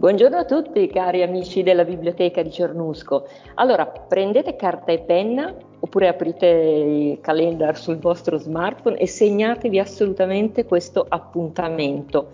Buongiorno a tutti cari amici della biblioteca di Cernusco. Allora, prendete carta e penna oppure aprite il calendar sul vostro smartphone e segnatevi assolutamente questo appuntamento.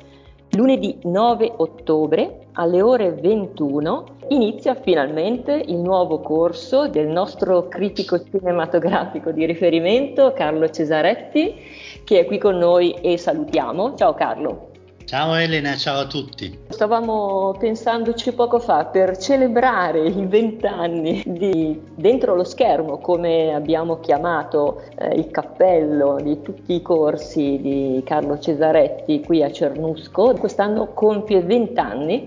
Lunedì 9 ottobre alle ore 21 inizia finalmente il nuovo corso del nostro critico cinematografico di riferimento Carlo Cesaretti che è qui con noi e salutiamo. Ciao Carlo. Ciao Elena, ciao a tutti. Stavamo pensandoci poco fa per celebrare i vent'anni di Dentro lo schermo, come abbiamo chiamato eh, il cappello di tutti i corsi di Carlo Cesaretti qui a Cernusco. Quest'anno compie vent'anni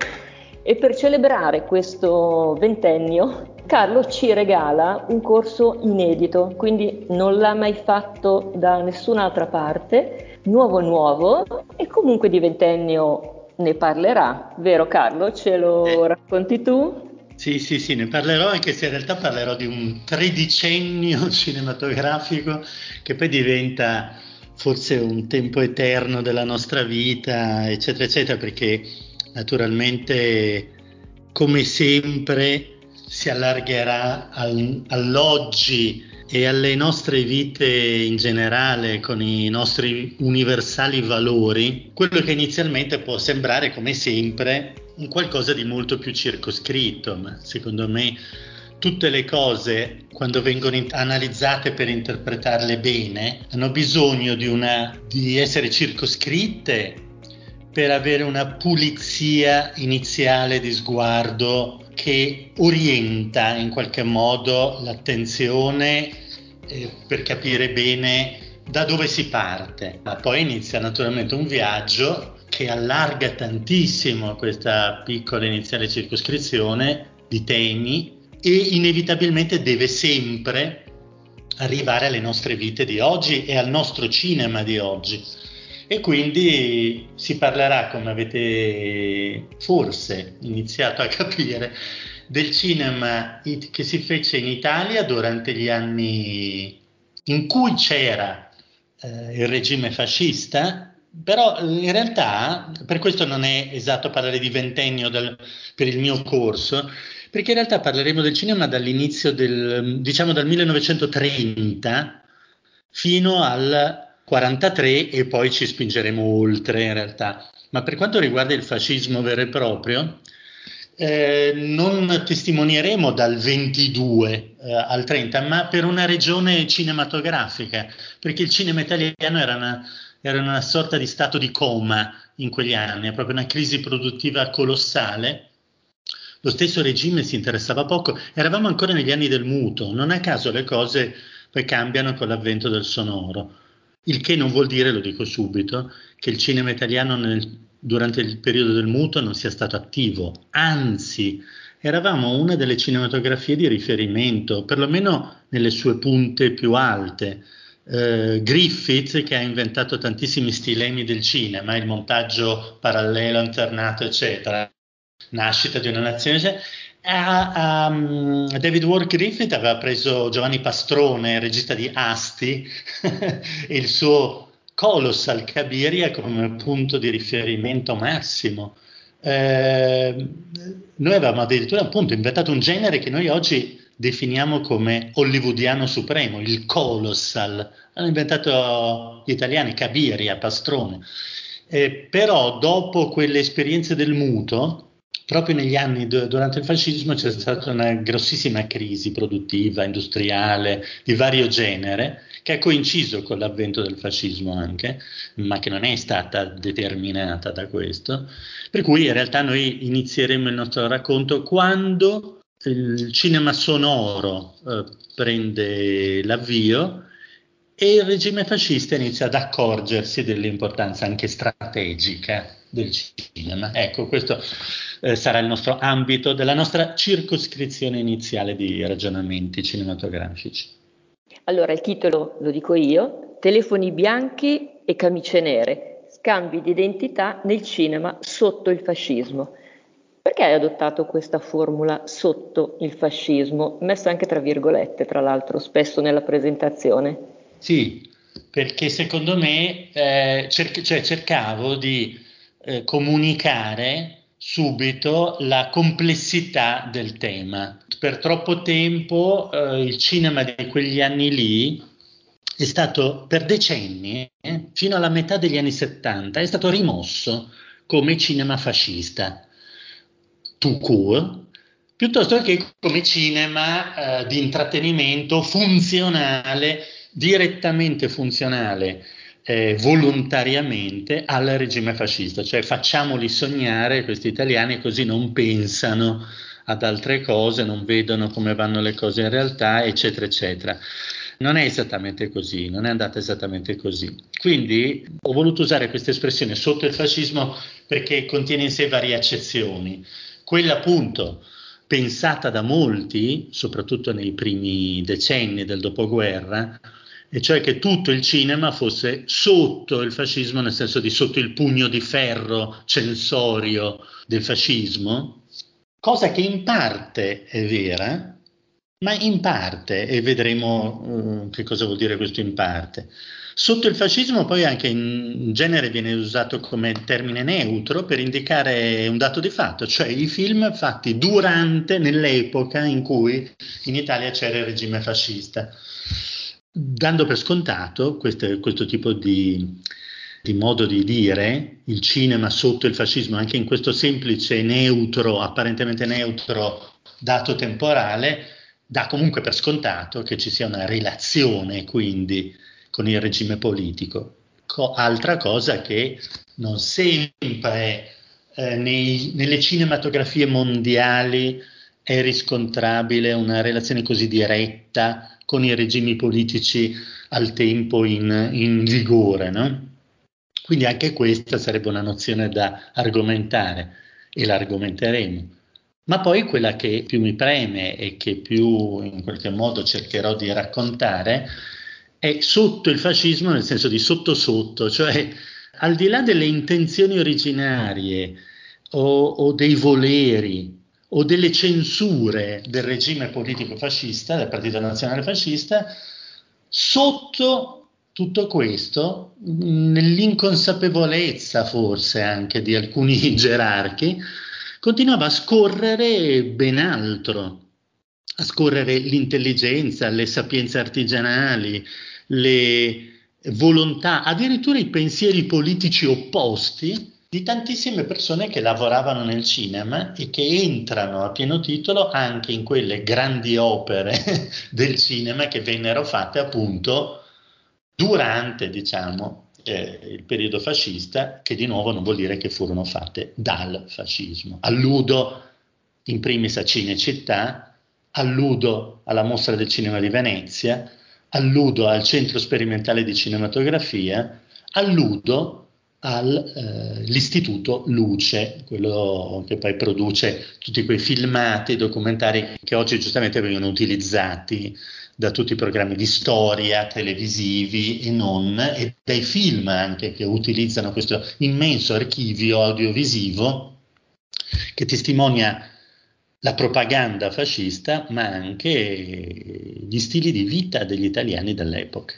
e per celebrare questo ventennio Carlo ci regala un corso inedito, quindi non l'ha mai fatto da nessun'altra parte nuovo nuovo e comunque di ventennio ne parlerà, vero Carlo? Ce lo eh. racconti tu? Sì, sì, sì, ne parlerò anche se in realtà parlerò di un tredicennio cinematografico che poi diventa forse un tempo eterno della nostra vita, eccetera, eccetera, perché naturalmente, come sempre, si allargherà al, all'oggi e alle nostre vite in generale, con i nostri universali valori, quello che inizialmente può sembrare, come sempre, un qualcosa di molto più circoscritto, ma secondo me tutte le cose, quando vengono analizzate per interpretarle bene, hanno bisogno di, una, di essere circoscritte per avere una pulizia iniziale di sguardo che orienta in qualche modo l'attenzione eh, per capire bene da dove si parte. Ma poi inizia naturalmente un viaggio che allarga tantissimo questa piccola iniziale circoscrizione di temi e inevitabilmente deve sempre arrivare alle nostre vite di oggi e al nostro cinema di oggi e quindi si parlerà, come avete forse iniziato a capire, del cinema che si fece in Italia durante gli anni in cui c'era eh, il regime fascista, però in realtà per questo non è esatto parlare di ventennio del, per il mio corso, perché in realtà parleremo del cinema dall'inizio del, diciamo dal 1930 fino al 43 e poi ci spingeremo oltre in realtà. Ma per quanto riguarda il fascismo vero e proprio, eh, non testimonieremo dal 22 eh, al 30, ma per una regione cinematografica, perché il cinema italiano era una, era una sorta di stato di coma in quegli anni, è proprio una crisi produttiva colossale. Lo stesso regime si interessava poco, eravamo ancora negli anni del muto, non a caso le cose poi cambiano con l'avvento del sonoro. Il che non vuol dire, lo dico subito, che il cinema italiano nel, durante il periodo del muto non sia stato attivo, anzi eravamo una delle cinematografie di riferimento, perlomeno nelle sue punte più alte. Uh, Griffith, che ha inventato tantissimi stilemi del cinema, il montaggio parallelo, alternato, eccetera, nascita di una nazione, eccetera, a, um, David Ward Griffith aveva preso Giovanni Pastrone, regista di Asti, il suo Colossal Cabiria come punto di riferimento massimo. Eh, noi avevamo addirittura appunto inventato un genere che noi oggi definiamo come hollywoodiano supremo, il colossal. Hanno inventato gli italiani Cabiria, Pastrone. Eh, però dopo quelle esperienze del muto, proprio negli anni d- durante il fascismo c'è stata una grossissima crisi produttiva, industriale, di vario genere, che ha coinciso con l'avvento del fascismo anche, ma che non è stata determinata da questo. Per cui in realtà noi inizieremo il nostro racconto quando il cinema sonoro eh, prende l'avvio e il regime fascista inizia ad accorgersi dell'importanza anche strategica del cinema. Ecco, questo eh, sarà il nostro ambito della nostra circoscrizione iniziale di ragionamenti cinematografici. Allora, il titolo lo dico io, Telefoni bianchi e camicie nere, scambi di identità nel cinema sotto il fascismo. Perché hai adottato questa formula sotto il fascismo, messa anche tra virgolette, tra l'altro, spesso nella presentazione? Sì, perché secondo me eh, cer- cioè cercavo di eh, comunicare subito la complessità del tema. Per troppo tempo eh, il cinema di quegli anni lì è stato per decenni, eh, fino alla metà degli anni 70, è stato rimosso come cinema fascista, tout court, piuttosto che come cinema eh, di intrattenimento funzionale, direttamente funzionale eh, volontariamente al regime fascista, cioè facciamoli sognare questi italiani così non pensano ad altre cose, non vedono come vanno le cose in realtà, eccetera, eccetera. Non è esattamente così, non è andata esattamente così. Quindi ho voluto usare questa espressione sotto il fascismo perché contiene in sé varie accezioni. Quella appunto pensata da molti, soprattutto nei primi decenni del dopoguerra, e cioè che tutto il cinema fosse sotto il fascismo, nel senso di sotto il pugno di ferro censorio del fascismo, cosa che in parte è vera, ma in parte, e vedremo uh, che cosa vuol dire questo in parte. Sotto il fascismo poi anche in genere viene usato come termine neutro per indicare un dato di fatto, cioè i film fatti durante, nell'epoca in cui in Italia c'era il regime fascista dando per scontato questo, questo tipo di, di, modo di dire, il cinema sotto il fascismo, anche in questo semplice neutro, apparentemente neutro dato temporale, dà comunque per scontato che ci sia una relazione quindi con il regime politico. Co- altra cosa che non sempre eh, nei, nelle cinematografie mondiali è riscontrabile una relazione così diretta con i regimi politici al tempo in, in vigore. No? Quindi anche questa sarebbe una nozione da argomentare e la argomenteremo. Ma poi quella che più mi preme e che più in qualche modo cercherò di raccontare è sotto il fascismo nel senso di sotto sotto, cioè al di là delle intenzioni originarie o, o dei voleri o delle censure del regime politico fascista, del Partito Nazionale Fascista, sotto tutto questo, nell'inconsapevolezza forse anche di alcuni gerarchi, continuava a scorrere ben altro, a scorrere l'intelligenza, le sapienze artigianali, le volontà, addirittura i pensieri politici opposti di tantissime persone che lavoravano nel cinema e che entrano a pieno titolo anche in quelle grandi opere del cinema che vennero fatte appunto durante, diciamo, eh, il periodo fascista, che di nuovo non vuol dire che furono fatte dal fascismo. Alludo in primis a Cinecittà, alludo alla Mostra del Cinema di Venezia, alludo al Centro Sperimentale di Cinematografia, alludo all'Istituto eh, Luce, quello che poi produce tutti quei filmati, documentari che oggi giustamente vengono utilizzati da tutti i programmi di storia televisivi e non, e dai film anche che utilizzano questo immenso archivio audiovisivo che testimonia la propaganda fascista, ma anche gli stili di vita degli italiani dell'epoca.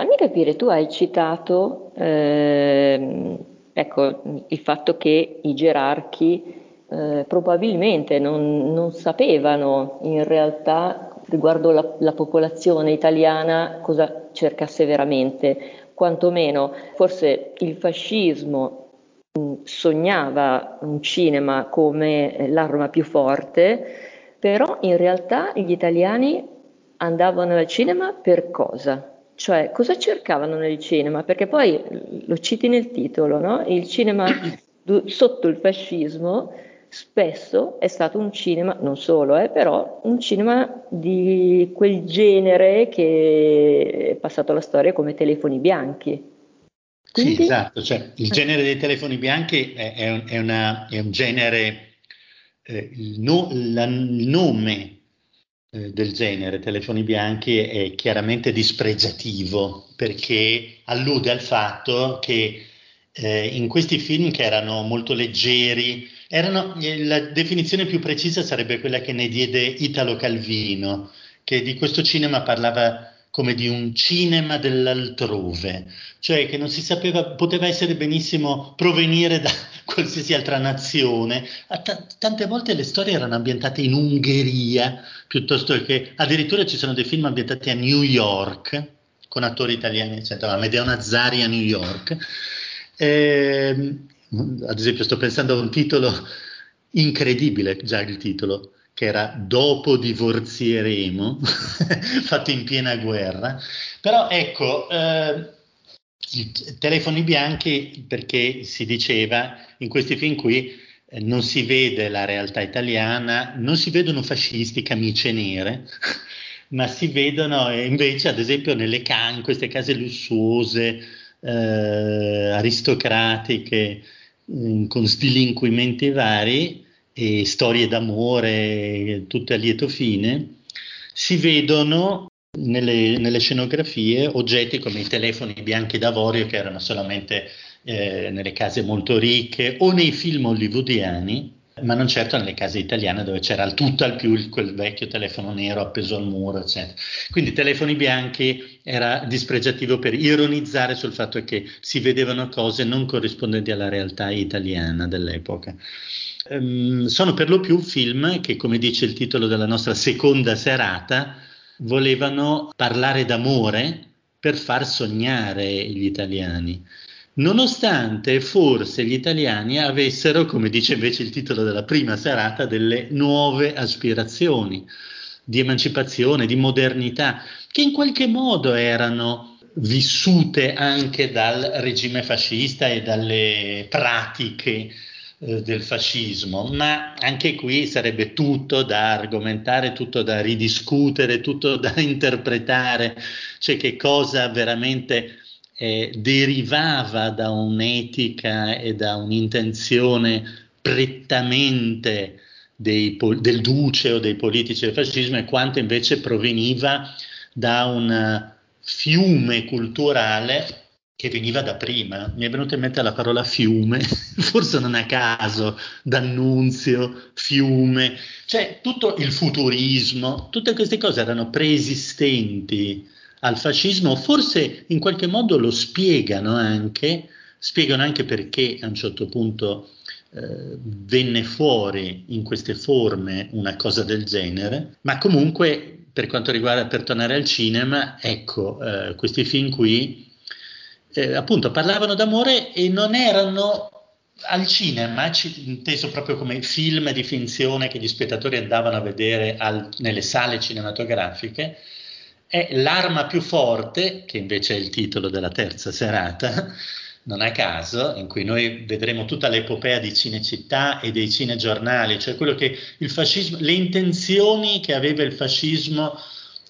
Fammi capire, tu hai citato eh, ecco, il fatto che i gerarchi eh, probabilmente non, non, sapevano in realtà riguardo la, la popolazione italiana cosa cercasse veramente, quantomeno forse il fascismo mm, sognava un cinema come l'arma più forte, però in realtà gli italiani andavano al cinema per cosa? Cioè, cosa cercavano nel cinema? Perché poi lo citi nel titolo, no? Il cinema sotto il fascismo spesso è stato un cinema, non solo, eh, però un cinema di quel genere che è passato alla storia come telefoni bianchi. Quindi... Sì, esatto, cioè, il genere dei telefoni bianchi è, è, un, è, una, è un, genere, eh, il, no, la, il nome eh, del genere, Telefoni Bianchi, è chiaramente dispregiativo perché allude al fatto che eh, in questi film che erano molto leggeri, erano, eh, la definizione più precisa sarebbe quella che ne diede Italo Calvino, che di questo cinema parlava come di un cinema dell'altrove, cioè che non si sapeva, poteva essere benissimo provenire da qualsiasi altra nazione. T- tante volte le storie erano ambientate in Ungheria, piuttosto che addirittura ci sono dei film ambientati a New York, con attori italiani, eccetera. Medeo Nazzari a New York. Eh, ad esempio, sto pensando a un titolo incredibile, già il titolo, che era Dopo divorzieremo, fatto in piena guerra. Però ecco, eh, telefoni bianchi perché si diceva in questi film qui eh, non si vede la realtà italiana, non si vedono fascisti, camicie nere, ma si vedono invece, ad esempio, nelle ca- in queste case lussuose, eh, aristocratiche, eh, con sdilinquimenti vari e storie d'amore, tutte a lieto fine, si vedono nelle, nelle, scenografie oggetti come i telefoni bianchi d'avorio che erano solamente eh, nelle case molto ricche o nei film hollywoodiani, ma non certo nelle case italiane dove c'era tutto al più quel vecchio telefono nero appeso al muro, eccetera. Quindi telefoni bianchi era dispregiativo per ironizzare sul fatto che si vedevano cose non corrispondenti alla realtà italiana dell'epoca. Um, sono per lo più film che, come dice il titolo della nostra seconda serata, volevano parlare d'amore per far sognare gli italiani, nonostante forse gli italiani avessero, come dice invece il titolo della prima serata, delle nuove aspirazioni di emancipazione, di modernità, che in qualche modo erano vissute anche dal regime fascista e dalle pratiche eh, del fascismo, ma anche qui sarebbe tutto da argomentare, tutto da ridiscutere, tutto da interpretare, cioè che cosa veramente eh, derivava da un'etica e da un'intenzione prettamente dei, del duce o dei politici del fascismo e quanto invece proveniva da un fiume culturale che veniva da prima. Mi è venuta in mente la parola fiume, forse non a caso, d'annunzio, fiume, cioè tutto il futurismo, tutte queste cose erano preesistenti al fascismo, forse in qualche modo lo spiegano anche, spiegano anche perché a un certo punto eh, venne fuori in queste forme una cosa del genere, ma comunque per quanto riguarda, per tornare al cinema, ecco, eh, questi film qui eh, appunto parlavano d'amore e non erano al cinema, inteso proprio come film di finzione che gli spettatori andavano a vedere al, nelle sale cinematografiche, è l'arma più forte, che invece è il titolo della terza serata, non a caso, in cui noi vedremo tutta l'epopea di Cinecittà e dei cinegiornali, cioè quello che il fascismo, le intenzioni che aveva il fascismo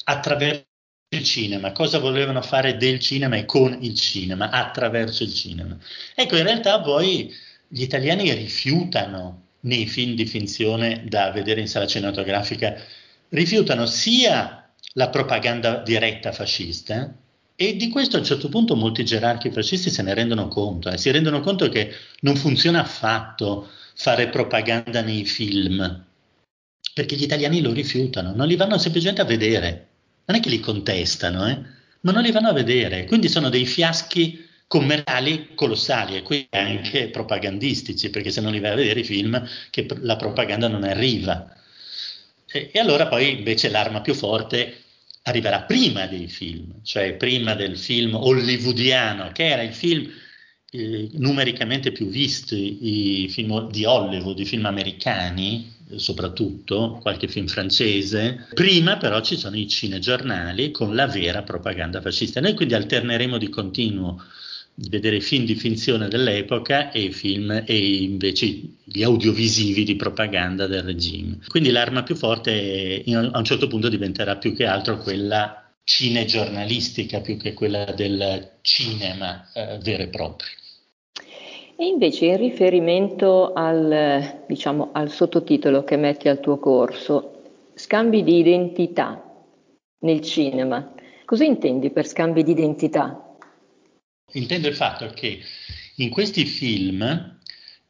attraverso il cinema, cosa volevano fare del cinema e con il cinema, attraverso il cinema. Ecco, in realtà poi gli italiani rifiutano nei film di finzione da vedere in sala cinematografica, rifiutano sia la propaganda diretta fascista, e di questo a un certo punto molti gerarchi fascisti se ne rendono conto, eh, si rendono conto che non funziona affatto fare propaganda nei film, perché gli italiani lo rifiutano, non li vanno semplicemente a vedere non è che li contestano, eh, ma non li vanno a vedere, quindi sono dei fiaschi commerciali colossali e quindi anche propagandistici, perché se non li vai a vedere i film che la propaganda non arriva. E, e allora poi invece l'arma più forte arriverà prima dei film, cioè prima del film hollywoodiano, che era il film eh, numericamente più visto, i film di Hollywood, i film americani, soprattutto qualche film francese. Prima però ci sono i cinegiornali con la vera propaganda fascista. Noi quindi alterneremo di continuo vedere film di finzione dell'epoca e film e invece gli audiovisivi di propaganda del regime. Quindi l'arma più forte a un certo punto diventerà più che altro quella cinegiornalistica più che quella del cinema eh, vero e proprio. E invece in riferimento al, diciamo, al sottotitolo che metti al tuo corso, scambi di identità nel cinema, cosa intendi per scambi di identità? Intendo il fatto che in questi film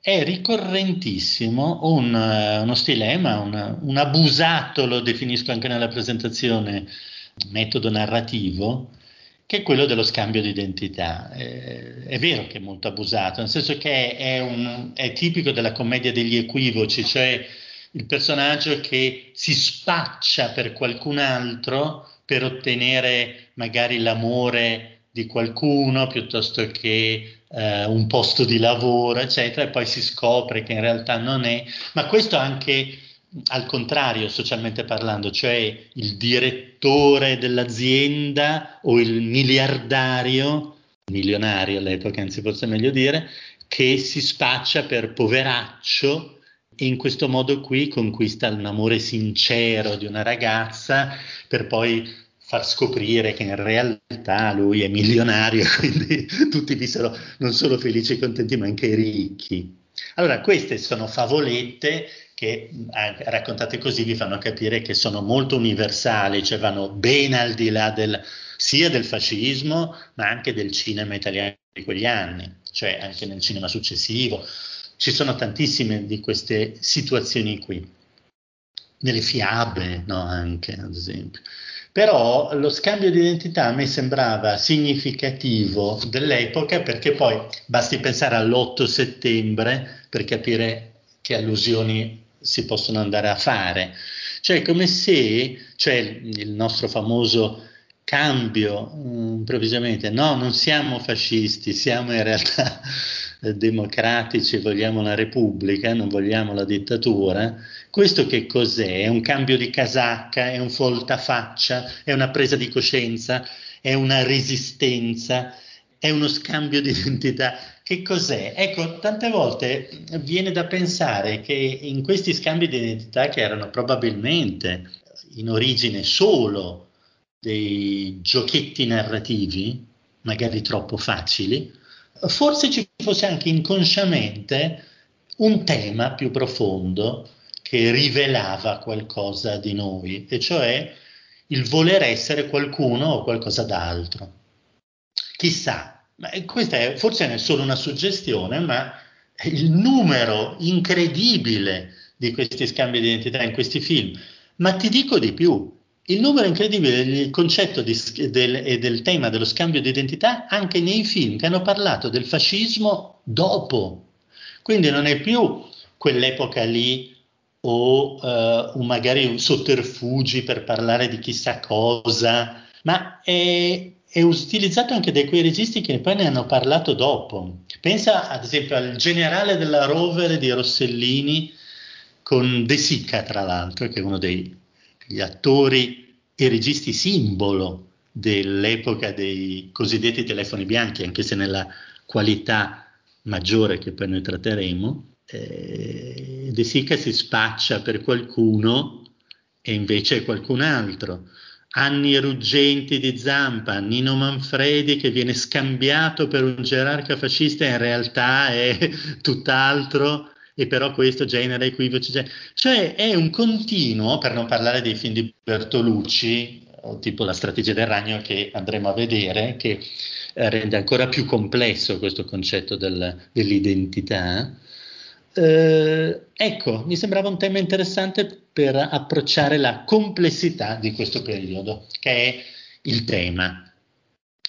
è ricorrentissimo un, uno stilema, un, un abusato, lo definisco anche nella presentazione, metodo narrativo, che è quello dello scambio di identità. Eh, è vero che è molto abusato, nel senso che è, un, è tipico della commedia degli equivoci, cioè il personaggio che si spaccia per qualcun altro per ottenere magari l'amore di qualcuno piuttosto che eh, un posto di lavoro, eccetera, e poi si scopre che in realtà non è, ma questo anche al contrario, socialmente parlando, cioè il direttore dell'azienda o il miliardario, milionario all'epoca, anzi forse è meglio dire, che si spaccia per poveraccio e in questo modo qui conquista un amore sincero di una ragazza per poi far scoprire che in realtà lui è milionario quindi tutti vissero non solo felici e contenti ma anche ricchi. Allora queste sono favolette che raccontate così vi fanno capire che sono molto universali, cioè vanno ben al di là del, sia del fascismo, ma anche del cinema italiano di quegli anni, cioè anche nel cinema successivo. Ci sono tantissime di queste situazioni qui, nelle fiabe, no, anche ad esempio. Però lo scambio di identità a me sembrava significativo dell'epoca perché poi basti pensare all'8 settembre per capire che allusioni si possono andare a fare. Cioè come se, cioè il nostro famoso cambio mm, improvvisamente, no, non siamo fascisti, siamo in realtà democratici, vogliamo la repubblica, non vogliamo la dittatura. Questo che cos'è? È un cambio di casacca, è un voltafaccia, è una presa di coscienza, è una resistenza, è uno scambio di identità che cos'è? Ecco, tante volte viene da pensare che in questi scambi di identità che erano probabilmente in origine solo dei giochetti narrativi, magari troppo facili, forse ci fosse anche inconsciamente un tema più profondo che rivelava qualcosa di noi, e cioè il voler essere qualcuno o qualcosa d'altro. Chissà, questa è, forse è solo una suggestione, ma il numero incredibile di questi scambi di identità in questi film. Ma ti dico di più, il numero incredibile del concetto di, del, e del tema dello scambio di identità anche nei film che hanno parlato del fascismo dopo. Quindi non è più quell'epoca lì o uh, un magari sotterfugi per parlare di chissà cosa, ma è, è utilizzato anche da quei registi che poi ne hanno parlato dopo. Pensa ad esempio al generale della Rover di Rossellini con De Sica, tra l'altro, che è uno degli attori e registi simbolo dell'epoca dei cosiddetti telefoni bianchi, anche se nella qualità maggiore che poi noi tratteremo. Eh, De Sica si spaccia per qualcuno e invece è qualcun altro. Anni ruggenti di Zampa, Nino Manfredi che viene scambiato per un gerarca fascista in realtà è tutt'altro e però questo genera equivoci. Cioè è un continuo, per non parlare dei film di Bertolucci, tipo La strategia del ragno che andremo a vedere, che rende ancora più complesso questo concetto del, dell'identità. Eh, ecco, mi sembrava un tema interessante per approcciare la complessità di questo periodo, che è il tema.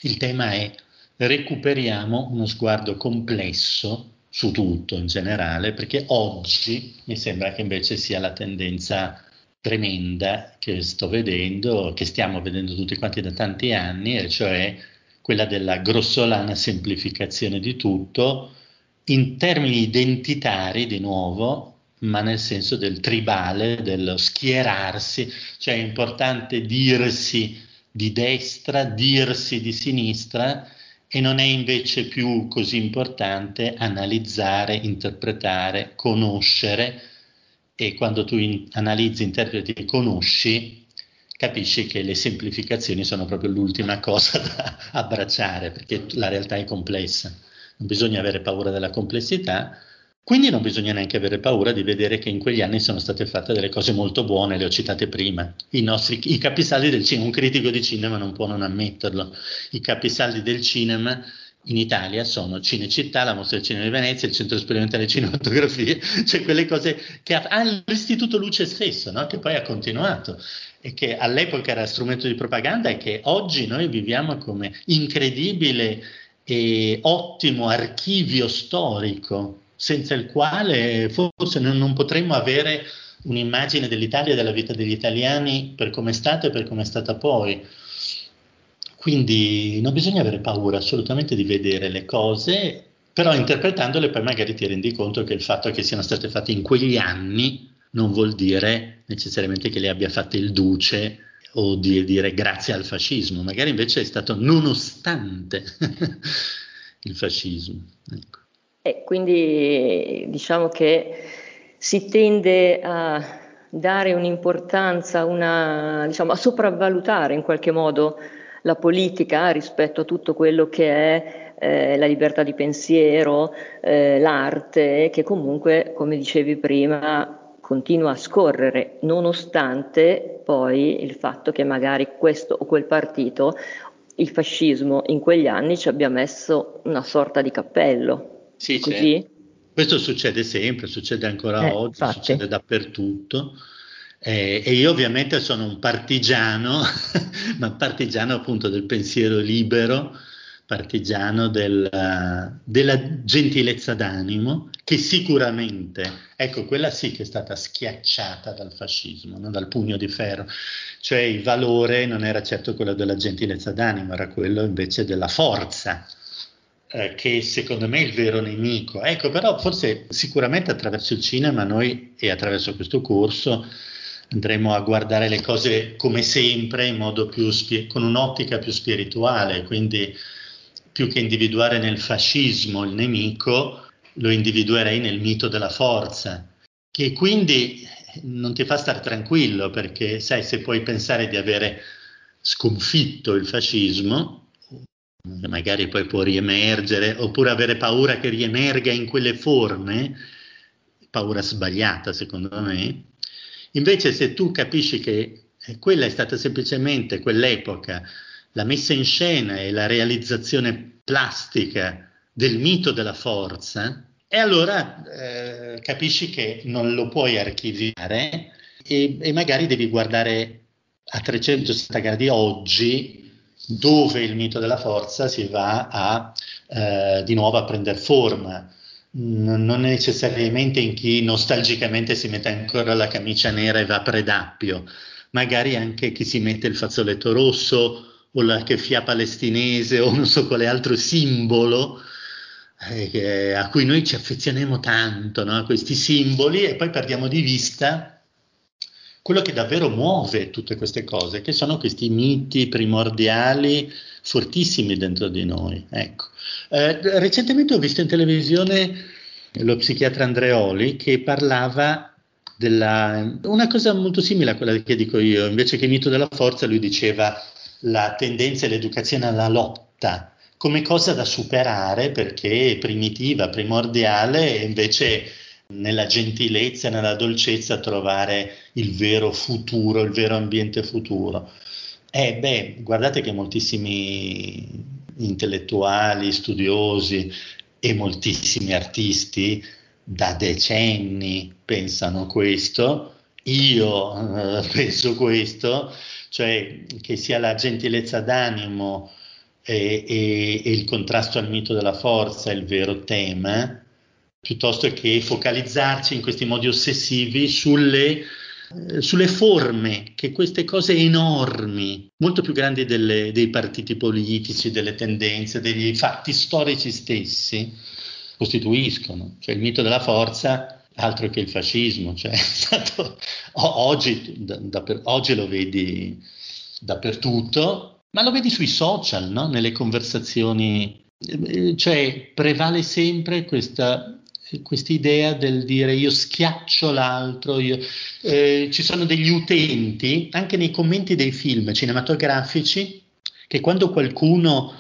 Il tema è recuperiamo uno sguardo complesso su tutto in generale, perché oggi mi sembra che invece sia la tendenza tremenda che sto vedendo, che stiamo vedendo tutti quanti da tanti anni, e cioè quella della grossolana semplificazione di tutto, in termini identitari di nuovo, ma nel senso del tribale, dello schierarsi, cioè è importante dirsi di destra, dirsi di sinistra e non è invece più così importante analizzare, interpretare, conoscere e quando tu in- analizzi, interpreti e conosci, capisci che le semplificazioni sono proprio l'ultima cosa da abbracciare perché la realtà è complessa non bisogna avere paura della complessità, quindi non bisogna neanche avere paura di vedere che in quegli anni sono state fatte delle cose molto buone, le ho citate prima. I, nostri, i capisaldi del cinema, un critico di cinema non può non ammetterlo, i capisaldi del cinema in Italia sono Cinecittà, la Mostra del Cinema di Venezia, il Centro Sperimentale Cinematografia, cioè quelle cose che ha, ah, l'Istituto Luce stesso, no? che poi ha continuato. e che all'epoca era strumento di propaganda e che oggi noi viviamo come incredibile e ottimo archivio storico, senza il quale forse non, non potremmo avere un'immagine dell'Italia della vita degli italiani per come è stata e per come è stata poi. Quindi non bisogna avere paura assolutamente di vedere le cose, però interpretandole poi magari ti rendi conto che il fatto che siano state fatte in quegli anni non vuol dire necessariamente che le abbia fatte il duce o di dire grazie al fascismo, magari invece è stato nonostante il fascismo. Ecco. E quindi diciamo che si tende a dare un'importanza, una, diciamo, a sopravvalutare in qualche modo la politica rispetto a tutto quello che è eh, la libertà di pensiero, eh, l'arte, che comunque, come dicevi prima, continua a scorrere, nonostante poi il fatto che magari questo o quel partito, il fascismo in quegli anni ci abbia messo una sorta di cappello. Sì, Così? Questo succede sempre, succede ancora eh, oggi, infatti. succede dappertutto. Eh, e io ovviamente sono un partigiano, ma partigiano appunto del pensiero libero, partigiano del, della gentilezza d'animo, che sicuramente, ecco, quella sì che è stata schiacciata dal fascismo, no? dal pugno di ferro, cioè il valore non era certo quello della gentilezza d'animo, era quello invece della forza, eh, che secondo me è il vero nemico. Ecco, però forse sicuramente attraverso il cinema noi e attraverso questo corso andremo a guardare le cose come sempre in modo più spie- con un'ottica più spirituale, quindi più che individuare nel fascismo il nemico, lo individuerei nel mito della forza, che quindi non ti fa stare tranquillo perché sai se puoi pensare di avere sconfitto il fascismo, magari poi può riemergere, oppure avere paura che riemerga in quelle forme, paura sbagliata secondo me. Invece se tu capisci che quella è stata semplicemente quell'epoca la messa in scena e la realizzazione plastica del mito della forza, e allora eh, capisci che non lo puoi archiviare e, e, magari devi guardare a 360 gradi oggi dove il mito della forza si va a eh, di nuovo a prendere forma. Non necessariamente in chi nostalgicamente si mette ancora la camicia nera e va a predappio, magari anche chi si mette il fazzoletto rosso o la keffia palestinese o non so quale altro simbolo eh, a cui noi ci affezioniamo tanto, no? a questi simboli e poi perdiamo di vista quello che davvero muove tutte queste cose, che sono questi miti primordiali fortissimi dentro di noi. Ecco. Eh, recentemente ho visto in televisione lo psichiatra Andreoli che parlava della una cosa molto simile a quella che dico io, invece che mito della forza, lui diceva la tendenza e l'educazione alla lotta come cosa da superare perché è primitiva, primordiale e invece nella gentilezza nella dolcezza trovare il vero futuro, il vero ambiente futuro. Eh beh, guardate che moltissimi intellettuali, studiosi e moltissimi artisti da decenni pensano questo, io eh, penso questo, cioè che sia la gentilezza d'animo e, e, e il contrasto al mito della forza il vero tema, piuttosto che focalizzarci in questi modi ossessivi sulle, eh, sulle forme che queste cose enormi, molto più grandi delle, dei partiti politici, delle tendenze, degli fatti storici stessi, costituiscono. Cioè il mito della forza altro che il fascismo, cioè, stato, oggi, da, da per, oggi, lo vedi dappertutto, ma lo vedi sui social, no? nelle conversazioni, eh, cioè prevale sempre questa idea del dire io schiaccio l'altro, io, eh, ci sono degli utenti anche nei commenti dei film cinematografici che quando qualcuno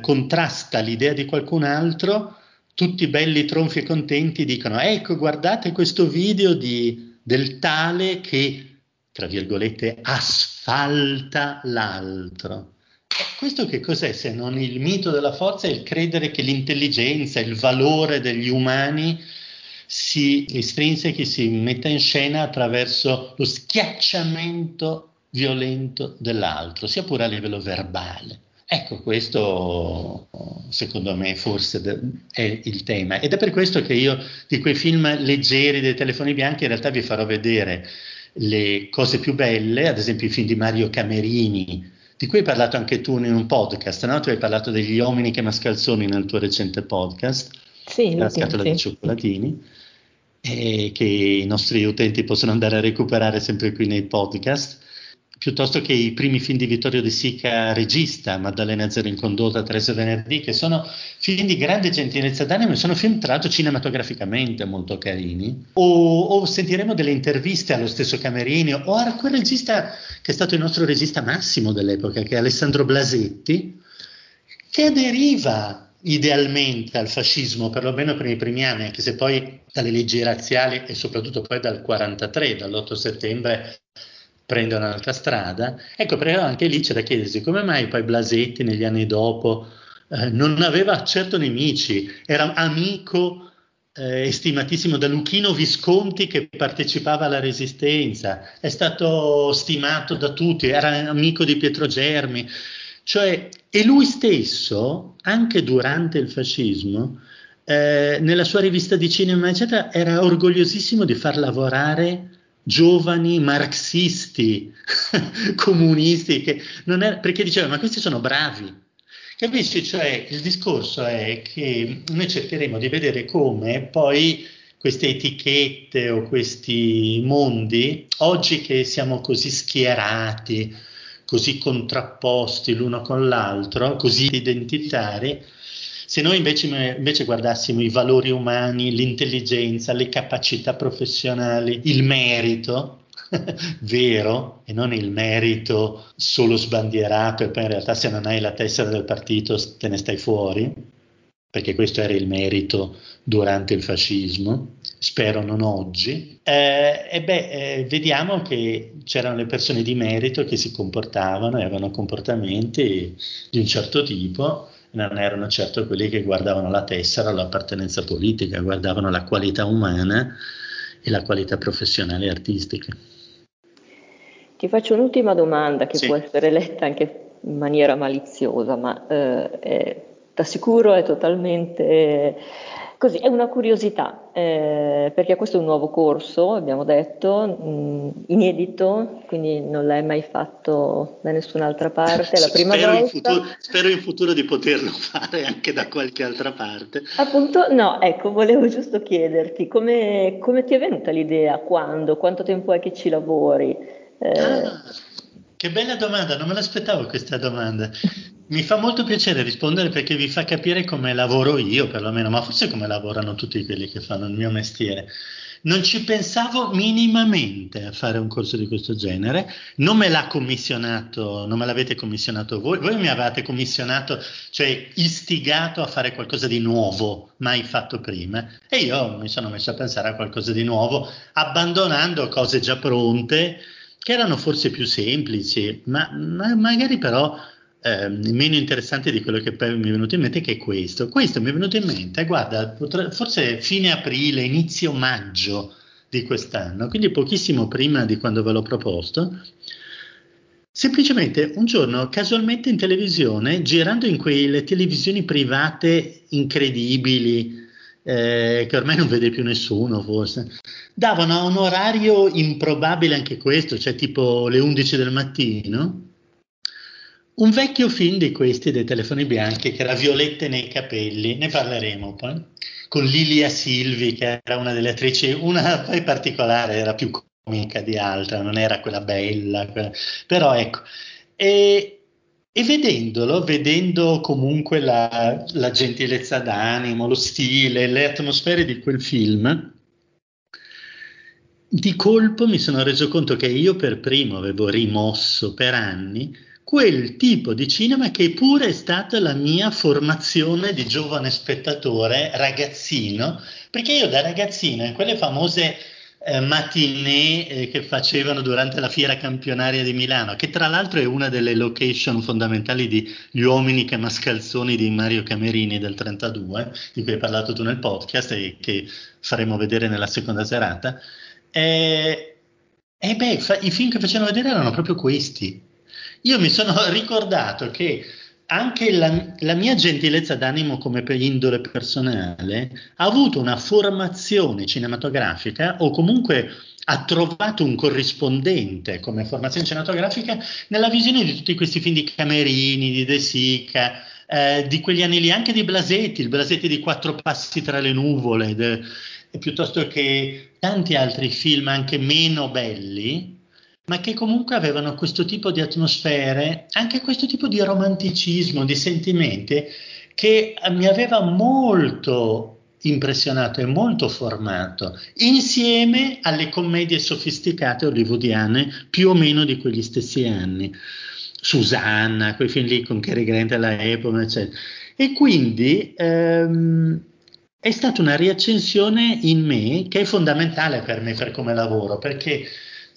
contrasta l'idea di qualcun altro tutti belli, tronfi e contenti dicono ecco guardate questo video di, del tale che, tra virgolette, asfalta l'altro. E questo che cos'è se non il mito della forza e il credere che l'intelligenza, il valore degli umani si estrinsechi, si metta in scena attraverso lo schiacciamento violento dell'altro, sia pure a livello verbale. Ecco, questo secondo me forse è il tema ed è per questo che io di quei film leggeri dei telefoni bianchi in realtà vi farò vedere le cose più belle, ad esempio i film di Mario Camerini, di cui hai parlato anche tu in un podcast, no? Tu hai parlato degli uomini che mascalzoni nel tuo recente podcast, sì, la scatola sì. di cioccolatini, che i nostri utenti possono andare a recuperare sempre qui nei podcast piuttosto che i primi film di Vittorio De Sica regista, Maddalena Zero in condotta, Teresa Venerdì, che sono film di grande gentilezza d'animo, sono film tra cinematograficamente molto carini, o, o, sentiremo delle interviste allo stesso Camerini, o a quel regista che è stato il nostro regista massimo dell'epoca, che è Alessandro Blasetti, che aderiva idealmente al fascismo, perlomeno per i primi anni, anche se poi dalle leggi razziali e soprattutto poi dal 43, dall'8 settembre, prende un'altra strada. Ecco, però anche lì c'è da chiedersi come mai poi Blasetti negli anni dopo eh, non aveva certo nemici, era amico eh, estimatissimo da Luchino Visconti che partecipava alla resistenza, è stato stimato da tutti, era amico di Pietro Germi, cioè, e lui stesso, anche durante il fascismo, eh, nella sua rivista di cinema, eccetera, era orgogliosissimo di far lavorare giovani marxisti, comunisti, che non è, perché diceva ma questi sono bravi. Capisci? Cioè il discorso è che noi cercheremo di vedere come poi queste etichette o questi mondi, oggi che siamo così schierati, così contrapposti l'uno con l'altro, così identitari, se noi invece, invece, guardassimo i valori umani, l'intelligenza, le capacità professionali, il merito, vero, e non il merito solo sbandierato e poi in realtà se non hai la tessera del partito te ne stai fuori, perché questo era il merito durante il fascismo, spero non oggi, eh, e beh, eh, vediamo che c'erano le persone di merito che si comportavano e avevano comportamenti di un certo tipo non erano certo quelli che guardavano la tessera o l'appartenenza politica, guardavano la qualità umana e la qualità professionale e artistica. Ti faccio un'ultima domanda che sì. può essere letta anche in maniera maliziosa, ma eh, ti assicuro è totalmente Così, è una curiosità, eh, perché questo è un nuovo corso, abbiamo detto, mh, mm, inedito, quindi non l'hai mai fatto da nessun'altra parte, è la prima spero volta. In futuro, spero in futuro di poterlo fare anche da qualche altra parte. Appunto, no, ecco, volevo giusto chiederti, come, come ti è venuta l'idea, quando, quanto tempo è che ci lavori? Eh, ah, che bella domanda, non me l'aspettavo questa domanda. Mi fa molto piacere rispondere perché vi fa capire come lavoro io, perlomeno, ma forse come lavorano tutti quelli che fanno il mio mestiere. Non ci pensavo minimamente a fare un corso di questo genere, non me l'ha commissionato, non me l'avete commissionato voi, voi mi avete commissionato, cioè istigato a fare qualcosa di nuovo, mai fatto prima, e io mi sono messo a pensare a qualcosa di nuovo, abbandonando cose già pronte, che erano forse più semplici, ma, ma magari però eh, meno interessante di quello che poi mi è venuto in mente, che è questo. Questo mi è venuto in mente, guarda, potre, forse fine aprile, inizio maggio di quest'anno, quindi pochissimo prima di quando ve l'ho proposto. Semplicemente un giorno, casualmente in televisione, girando in quelle televisioni private incredibili, eh, che ormai non vede più nessuno forse, davano a un orario improbabile anche questo, cioè tipo le 11 del mattino, un vecchio film di questi dei telefoni bianchi che era Violette nei capelli, ne parleremo poi, con Lilia Silvi che era una delle attrici, una poi particolare, era più comica di altra, non era quella bella, quella, però ecco. E, e vedendolo, vedendo comunque la, la gentilezza d'animo, lo stile, le atmosfere di quel film, di colpo mi sono reso conto che io per primo avevo rimosso per anni quel tipo di cinema che pure è stata la mia formazione di giovane spettatore, ragazzino, perché io da ragazzino in quelle famose eh, matinee eh, che facevano durante la fiera campionaria di Milano, che tra l'altro è una delle location fondamentali di Gli uomini che mascalzoni di Mario Camerini del 32, di cui hai parlato tu nel podcast e che faremo vedere nella seconda serata. Eh, E beh, fa, i film che facevano vedere erano proprio questi. Io mi sono ricordato che anche la, la, mia gentilezza d'animo come per indole personale ha avuto una formazione cinematografica o comunque ha trovato un corrispondente come formazione cinematografica nella visione di tutti questi film di Camerini, di De Sica, eh, di quegli anni lì, anche di Blasetti, il Blasetti di Quattro passi tra le nuvole, de, piuttosto che tanti altri film anche meno belli, ma che comunque avevano questo tipo di atmosfere, anche questo tipo di romanticismo, di sentimenti che mi aveva molto impressionato e molto formato, insieme alle commedie sofisticate hollywoodiane più o meno di quegli stessi anni. Susanna, quei film lì con Cary Grant all'epoca, eccetera. E quindi ehm, è stata una riaccensione in me che è fondamentale per me, per come lavoro, perché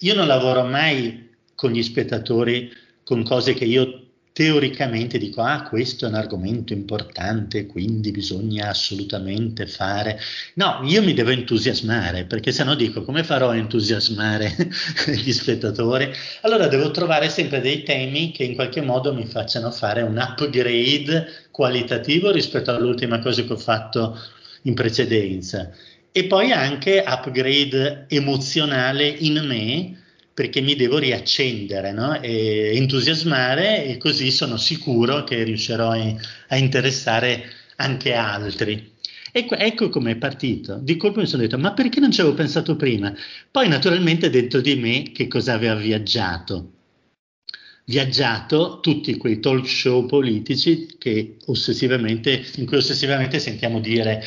io non lavoro mai con gli spettatori con cose che io teoricamente dico, ah, questo è un argomento importante, quindi bisogna assolutamente fare. No, io mi devo entusiasmare, perché se no dico, come farò a entusiasmare gli spettatori? Allora devo trovare sempre dei temi che in qualche modo mi facciano fare un upgrade qualitativo rispetto all'ultima cosa che ho fatto in precedenza. E poi anche upgrade emozionale in me, perché mi devo riaccendere no? e entusiasmare e così sono sicuro che riuscirò a, interessare anche altri. Ecco, ecco come è partito. Di colpo mi sono detto, ma perché non ci avevo pensato prima? Poi naturalmente dentro di me che cosa aveva viaggiato? Viaggiato tutti quei talk show politici che ossessivamente, in cui ossessivamente sentiamo dire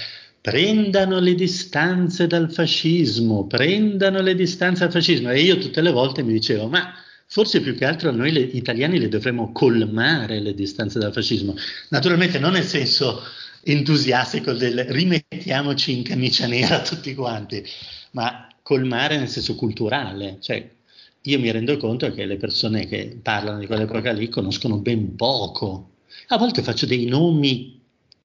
prendano le distanze dal fascismo, prendano le distanze dal fascismo. E io tutte le volte mi dicevo, ma forse più che altro noi le, italiani le dovremmo colmare le distanze dal fascismo. Naturalmente non nel senso entusiastico del rimettiamoci in camicia nera tutti quanti, ma colmare nel senso culturale. Cioè, io mi rendo conto che le persone che parlano di quell'epoca lì conoscono ben poco. A volte faccio dei nomi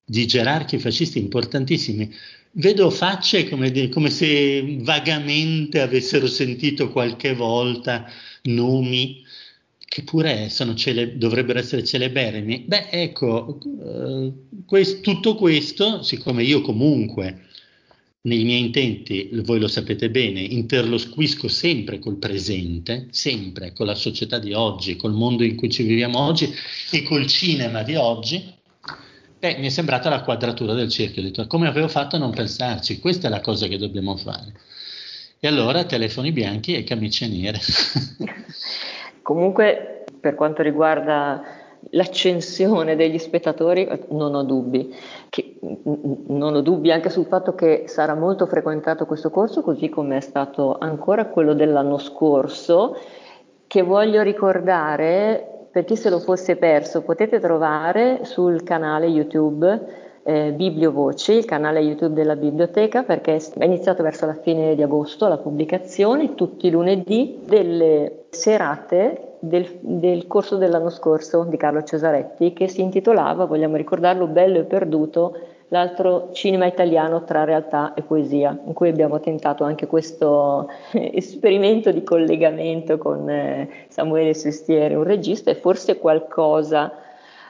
di gerarchi fascisti importantissimi. Vedo facce come, come, se vagamente avessero sentito qualche volta nomi che pure cele- dovrebbero essere celeberrimi. Beh, ecco, eh, quest- tutto questo, siccome io comunque nei miei intenti, voi lo sapete bene, interloquisco sempre col presente, sempre con la società di oggi, col mondo in cui ci viviamo oggi e col cinema di oggi, Beh, mi è sembrata la quadratura del cerchio, ho detto come avevo fatto a non pensarci, questa è la cosa che dobbiamo fare. E allora telefoni bianchi e camicie nere. Comunque, per quanto riguarda l'accensione degli spettatori, non ho dubbi. Che, non ho dubbi anche sul fatto che sarà molto frequentato questo corso, così come è stato ancora quello dell'anno scorso, che voglio ricordare per chi se lo fosse perso, potete trovare sul canale YouTube eh, Bibliovoci, il canale YouTube della biblioteca, perché è iniziato verso la fine di agosto la pubblicazione, tutti i lunedì, delle serate del, del, corso dell'anno scorso di Carlo Cesaretti, che si intitolava, vogliamo ricordarlo, Bello e perduto, l'altro cinema italiano tra realtà e poesia, in cui abbiamo tentato anche questo esperimento di collegamento con eh, Samuele Sestieri, un regista, e forse qualcosa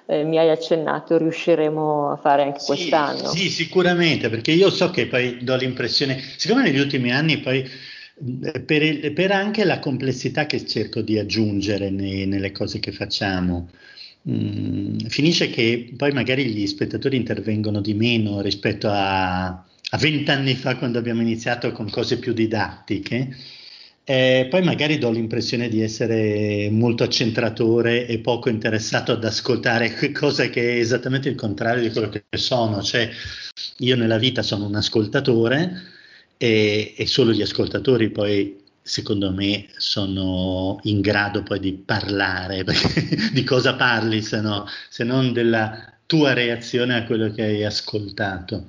eh, mi hai accennato riusciremo a fare anche sì, quest'anno. Sì, sicuramente, perché io so che poi do l'impressione, siccome negli ultimi anni poi eh, per, il, per, anche la complessità che cerco di aggiungere nei, nelle cose che facciamo, Mm, finisce che poi magari gli spettatori intervengono di meno rispetto a vent'anni fa quando abbiamo iniziato con cose più didattiche. Eh, poi magari do l'impressione di essere molto accentratore e poco interessato ad ascoltare cosa che è esattamente il contrario di quello che sono. Cioè, io nella vita sono un ascoltatore e, e solo gli ascoltatori poi secondo me sono in grado poi di parlare, di cosa parli se, no, se non della tua reazione a quello che hai ascoltato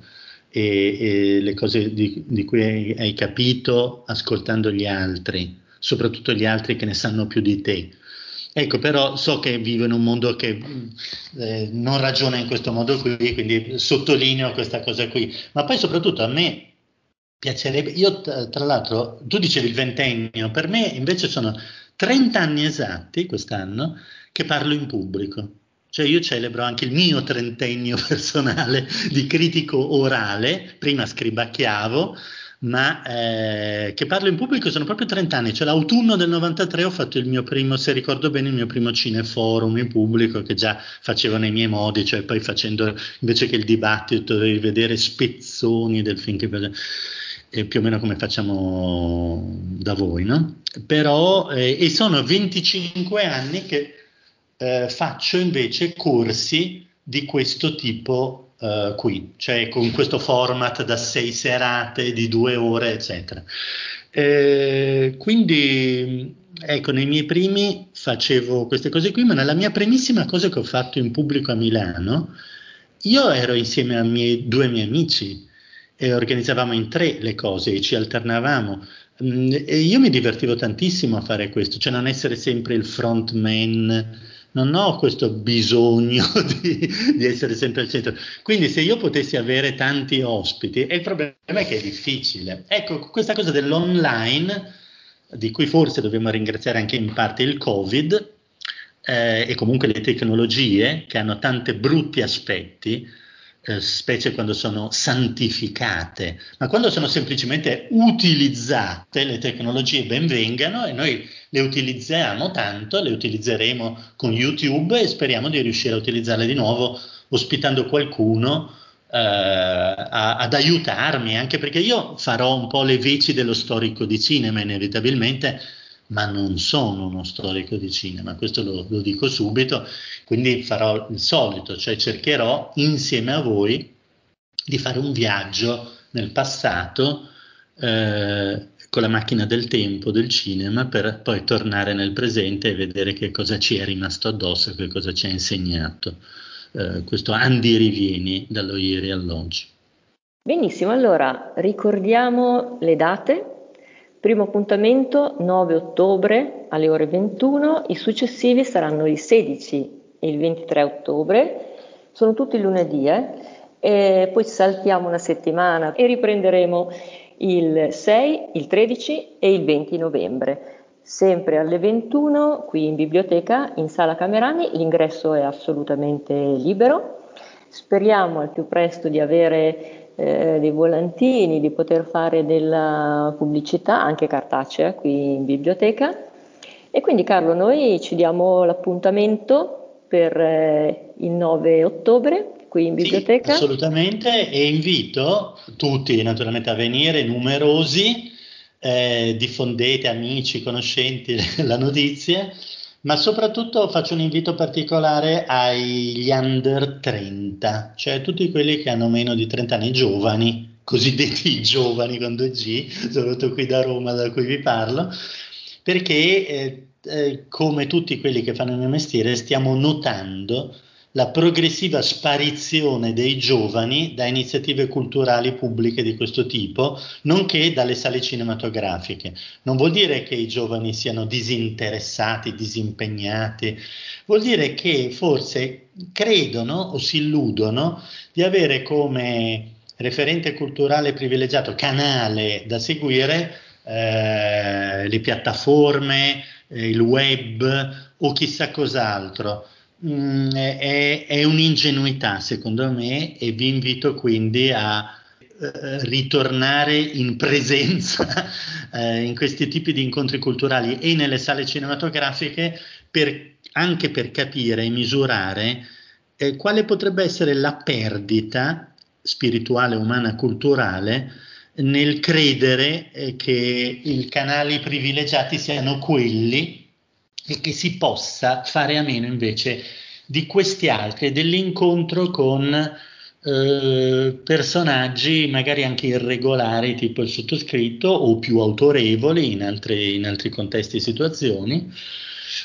e, e le cose di, di cui hai, hai, capito ascoltando gli altri, soprattutto gli altri che ne sanno più di te. Ecco, però so che vivo in un mondo che eh, non ragiona in questo modo qui, quindi sottolineo questa cosa qui, ma poi soprattutto a me piacerebbe, io tra l'altro, tu dicevi il ventennio, per me invece sono 30 anni esatti quest'anno che parlo in pubblico. Cioè io celebro anche il mio trentennio personale di critico orale, prima scribacchiavo, ma eh, che parlo in pubblico sono proprio 30 anni, cioè l'autunno del 93 ho fatto il mio primo, se ricordo bene, il mio primo cineforum in pubblico che già facevo nei miei modi, cioè poi facendo invece che il dibattito di vedere spezzoni del film che più o meno come facciamo da voi, no? Però, eh, e sono 25 anni che eh, faccio invece corsi di questo tipo eh, qui, cioè con questo format da sei serate di due ore, eccetera. Eh, quindi, ecco, nei miei primi facevo queste cose qui, ma nella mia primissima cosa che ho fatto in pubblico a Milano, io ero insieme a miei, due miei amici e organizzavamo in tre le cose e ci alternavamo. Mm, e io mi divertivo tantissimo a fare questo, cioè non essere sempre il frontman, non ho questo bisogno di, di, essere sempre al centro. Quindi se io potessi avere tanti ospiti, e il problema è che è difficile. Ecco, questa cosa dell'online, di cui forse dobbiamo ringraziare anche in parte il Covid, eh, e comunque le tecnologie, che hanno tanti brutti aspetti, eh, specie quando sono santificate, ma quando sono semplicemente utilizzate, le tecnologie ben vengano e noi le utilizziamo tanto, le utilizzeremo con YouTube e speriamo di riuscire a utilizzarle di nuovo ospitando qualcuno eh, a, ad aiutarmi, anche perché io farò un po' le veci dello storico di cinema inevitabilmente ma non sono uno storico di cinema, questo lo, lo, dico subito, quindi farò il solito, cioè cercherò insieme a voi di fare un viaggio nel passato eh, con la macchina del tempo del cinema per poi tornare nel presente e vedere che cosa ci è rimasto addosso, che cosa ci ha insegnato eh, questo Andi Rivieni dallo ieri all'oggi. Benissimo, allora ricordiamo le date Primo appuntamento 9 ottobre alle ore 21, i successivi saranno il 16 e il 23 ottobre, sono tutti lunedì, eh? poi saltiamo una settimana e riprenderemo il 6, il 13 e il 20 novembre. Sempre alle 21 qui in biblioteca, in sala Camerani, l'ingresso è assolutamente libero. Speriamo al più presto di avere eh, dei volantini, di poter fare della pubblicità anche cartacea qui in biblioteca. E quindi Carlo, noi ci diamo l'appuntamento per eh, il 9 ottobre qui in biblioteca. Sì, assolutamente e invito tutti naturalmente a venire numerosi, eh, diffondete amici, conoscenti la notizia ma soprattutto faccio un invito particolare agli under 30, cioè tutti quelli che hanno meno di 30 anni, giovani, cosiddetti giovani con 2G, soprattutto qui da Roma da cui vi parlo, perché eh, eh, come tutti quelli che fanno il mio mestiere stiamo notando la progressiva sparizione dei giovani da iniziative culturali pubbliche di questo tipo, nonché dalle sale cinematografiche. Non vuol dire che i giovani siano disinteressati, disimpegnati, vuol dire che forse credono o si illudono di avere come referente culturale privilegiato, canale da seguire, eh, le piattaforme, eh, il web o chissà cos'altro mm, è, è, un'ingenuità secondo me e vi invito quindi a eh, ritornare in presenza eh, in questi tipi di incontri culturali e nelle sale cinematografiche per, anche per capire e misurare eh, quale potrebbe essere la perdita spirituale, umana, culturale nel credere eh, che i canali privilegiati siano quelli e che si possa fare a meno invece di questi altri, dell'incontro con eh, personaggi magari anche irregolari, tipo il sottoscritto, o più autorevoli in altri, in altri contesti e situazioni,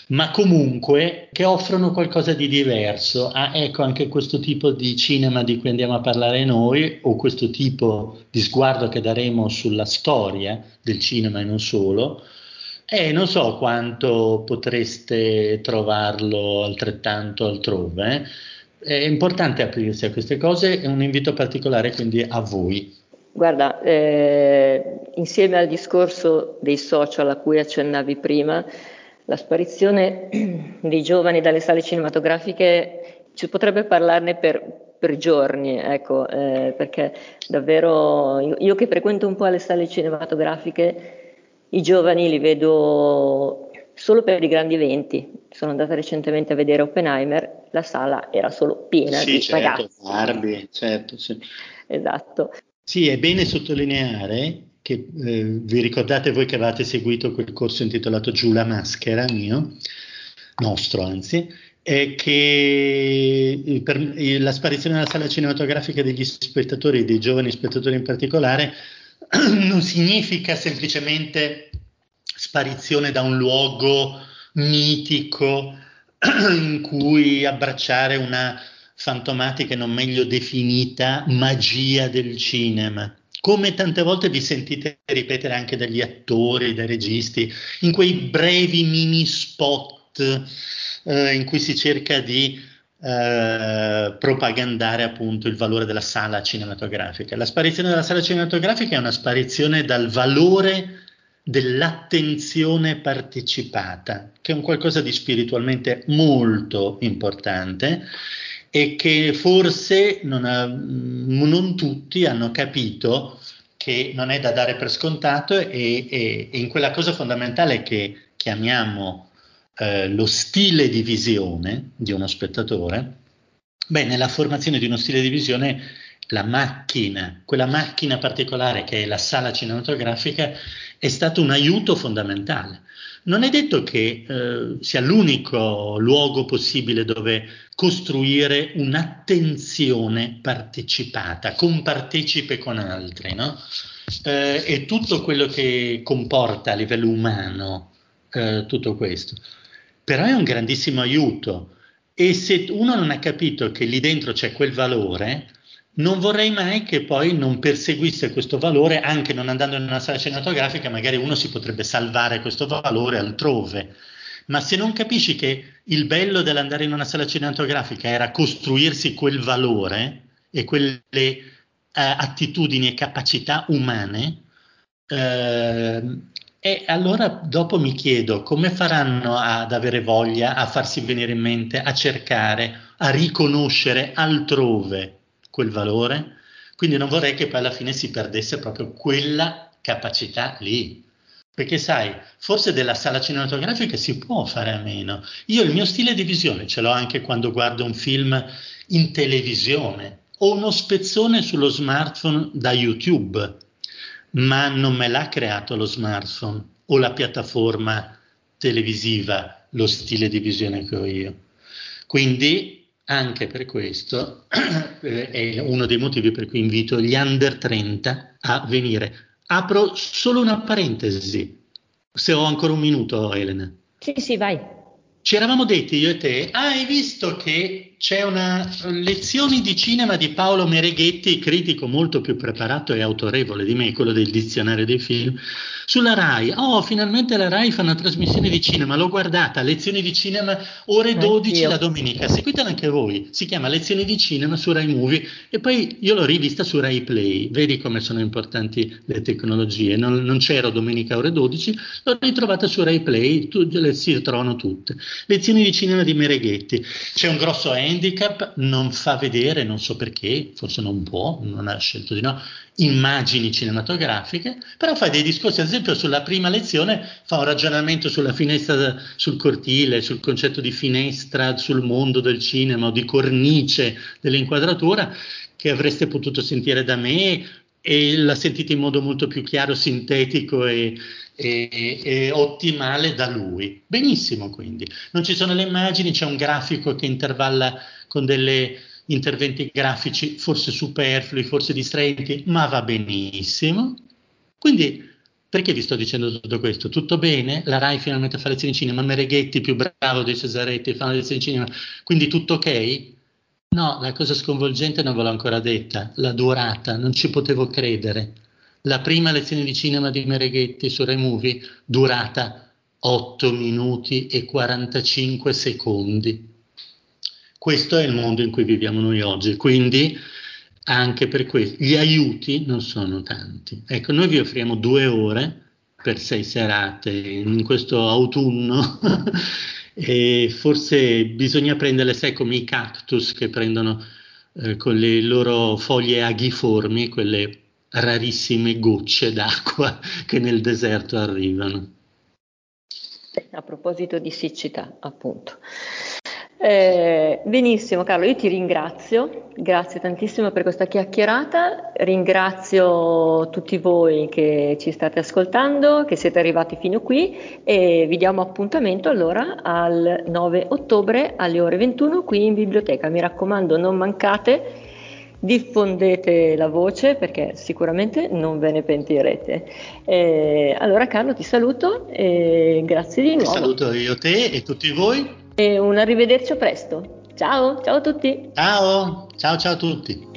ma comunque che offrono qualcosa di diverso. Ah, ecco anche questo tipo di cinema di cui andiamo a parlare noi, o questo tipo di sguardo che daremo sulla storia del cinema e non solo, eh, non so quanto potreste trovarlo altrettanto altrove. È importante aprirsi a queste cose e un invito particolare quindi a voi. Guarda, eh, insieme al discorso dei social a cui accennavi prima, la sparizione dei giovani dalle sale cinematografiche ci potrebbe parlarne per, per giorni, ecco, eh, perché davvero io, io, che frequento un po' le sale cinematografiche, i giovani li vedo solo per i grandi eventi. Sono andata recentemente a vedere Oppenheimer, la sala era solo piena sì, di certo, ragazzi. Barbie, certo, sì. Esatto. Sì, è bene sottolineare che eh, vi ricordate voi che avevate seguito quel corso intitolato Giù la maschera mio, nostro anzi, è che per, la sparizione della sala cinematografica degli spettatori, dei giovani spettatori in particolare, non significa semplicemente sparizione da un luogo mitico in cui abbracciare una fantomatica e non meglio definita magia del cinema. Come tante volte vi sentite ripetere anche dagli attori, dai registi, in quei brevi mini spot eh, in cui si cerca di eh, propagandare appunto il valore della sala cinematografica. La sparizione della sala cinematografica è una sparizione dal valore dell'attenzione partecipata, che è un qualcosa di spiritualmente molto importante e che forse non, ha, non tutti hanno capito che non è da dare per scontato e, e, e in quella cosa fondamentale che chiamiamo eh, lo stile di visione di uno spettatore, beh, nella formazione di uno stile di visione la macchina, quella macchina particolare che è la sala cinematografica, è stato un aiuto fondamentale. Non è detto che eh, sia l'unico luogo possibile dove costruire un'attenzione partecipata, compartecipe con altri, no? Eh, e tutto quello che comporta a livello umano eh, tutto questo. Però è un grandissimo aiuto e se uno non ha capito che lì dentro c'è quel valore, non vorrei mai che poi non perseguisse questo valore, anche non andando in una sala cinematografica, magari uno si potrebbe salvare questo valore altrove. Ma se non capisci che il bello dell'andare in una sala cinematografica era costruirsi quel valore e quelle eh, attitudini e capacità umane, eh, e allora dopo mi chiedo come faranno ad avere voglia, a farsi venire in mente, a cercare, a riconoscere altrove quel valore. Quindi non vorrei che poi alla fine si perdesse proprio quella capacità lì. Perché sai, forse della sala cinematografica si può fare a meno. Io il mio stile di visione ce l'ho anche quando guardo un film in televisione o uno spezzone sullo smartphone da YouTube, ma non me l'ha creato lo smartphone o la piattaforma televisiva, lo stile di visione che ho io. Quindi anche per questo eh, è uno dei motivi per cui invito gli under 30 a venire. Apro solo una parentesi, se ho ancora un minuto, Elena. Sì, sì, vai. Ci eravamo detti io e te, ah, hai visto che c'è una lezione di cinema di Paolo Mereghetti, critico molto più preparato e autorevole di me, quello del dizionario dei film, sulla RAI. Oh, finalmente la RAI fa una trasmissione di cinema, l'ho guardata, lezioni di cinema, ore 12 Anch'io. la domenica. Seguitela anche voi, si chiama Lezioni di cinema su RAI Movie e poi io l'ho rivista su RAI Play. Vedi come sono importanti le tecnologie. Non, non c'ero domenica ore 12, l'ho ritrovata su RAI Play, tu, le, si trovano tutte. Lezioni di cinema di Mereghetti. C'è un grosso handicap, non fa vedere, non so perché, forse non può, non ha scelto di no, immagini cinematografiche, però fa dei discorsi, ad esempio sulla prima lezione fa un ragionamento sulla finestra, sul cortile, sul concetto di finestra, sul mondo del cinema o di cornice dell'inquadratura che avreste potuto sentire da me e l'ha sentita in modo molto più chiaro, sintetico e, e, e, ottimale da lui. Benissimo quindi, non ci sono le immagini, c'è un grafico che intervalla con delle interventi grafici forse superflui, forse distraenti, ma va benissimo. Quindi, perché vi sto dicendo tutto questo? Tutto bene? La RAI finalmente fa lezioni di cinema, Mereghetti più bravo dei Cesaretti fa lezioni di cinema, quindi tutto ok? No, la cosa sconvolgente non ve l'ho ancora detta, la durata, non ci potevo credere. La prima lezione di cinema di Mereghetti su Rai Movie durata 8 minuti e 45 secondi. Questo è il mondo in cui viviamo noi oggi, quindi anche per questo. Gli aiuti non sono tanti. Ecco, noi vi offriamo due ore per sei serate in questo autunno e forse bisogna prenderle, sai, come i cactus che prendono eh, con le loro foglie aghiformi, quelle rarissime gocce d'acqua che nel deserto arrivano. A proposito di siccità, appunto. Eh, benissimo Carlo, io ti ringrazio, grazie tantissimo per questa chiacchierata, ringrazio tutti voi che ci state ascoltando, che siete arrivati fino qui e vi diamo appuntamento allora al 9 ottobre alle ore 21 qui in biblioteca. Mi raccomando, non mancate, diffondete la voce perché sicuramente non ve ne pentirete. Eh, allora Carlo ti saluto e grazie di nuovo. Saluto io te e tutti voi e un arrivederci presto. Ciao, ciao a tutti. Ciao, ciao ciao a tutti.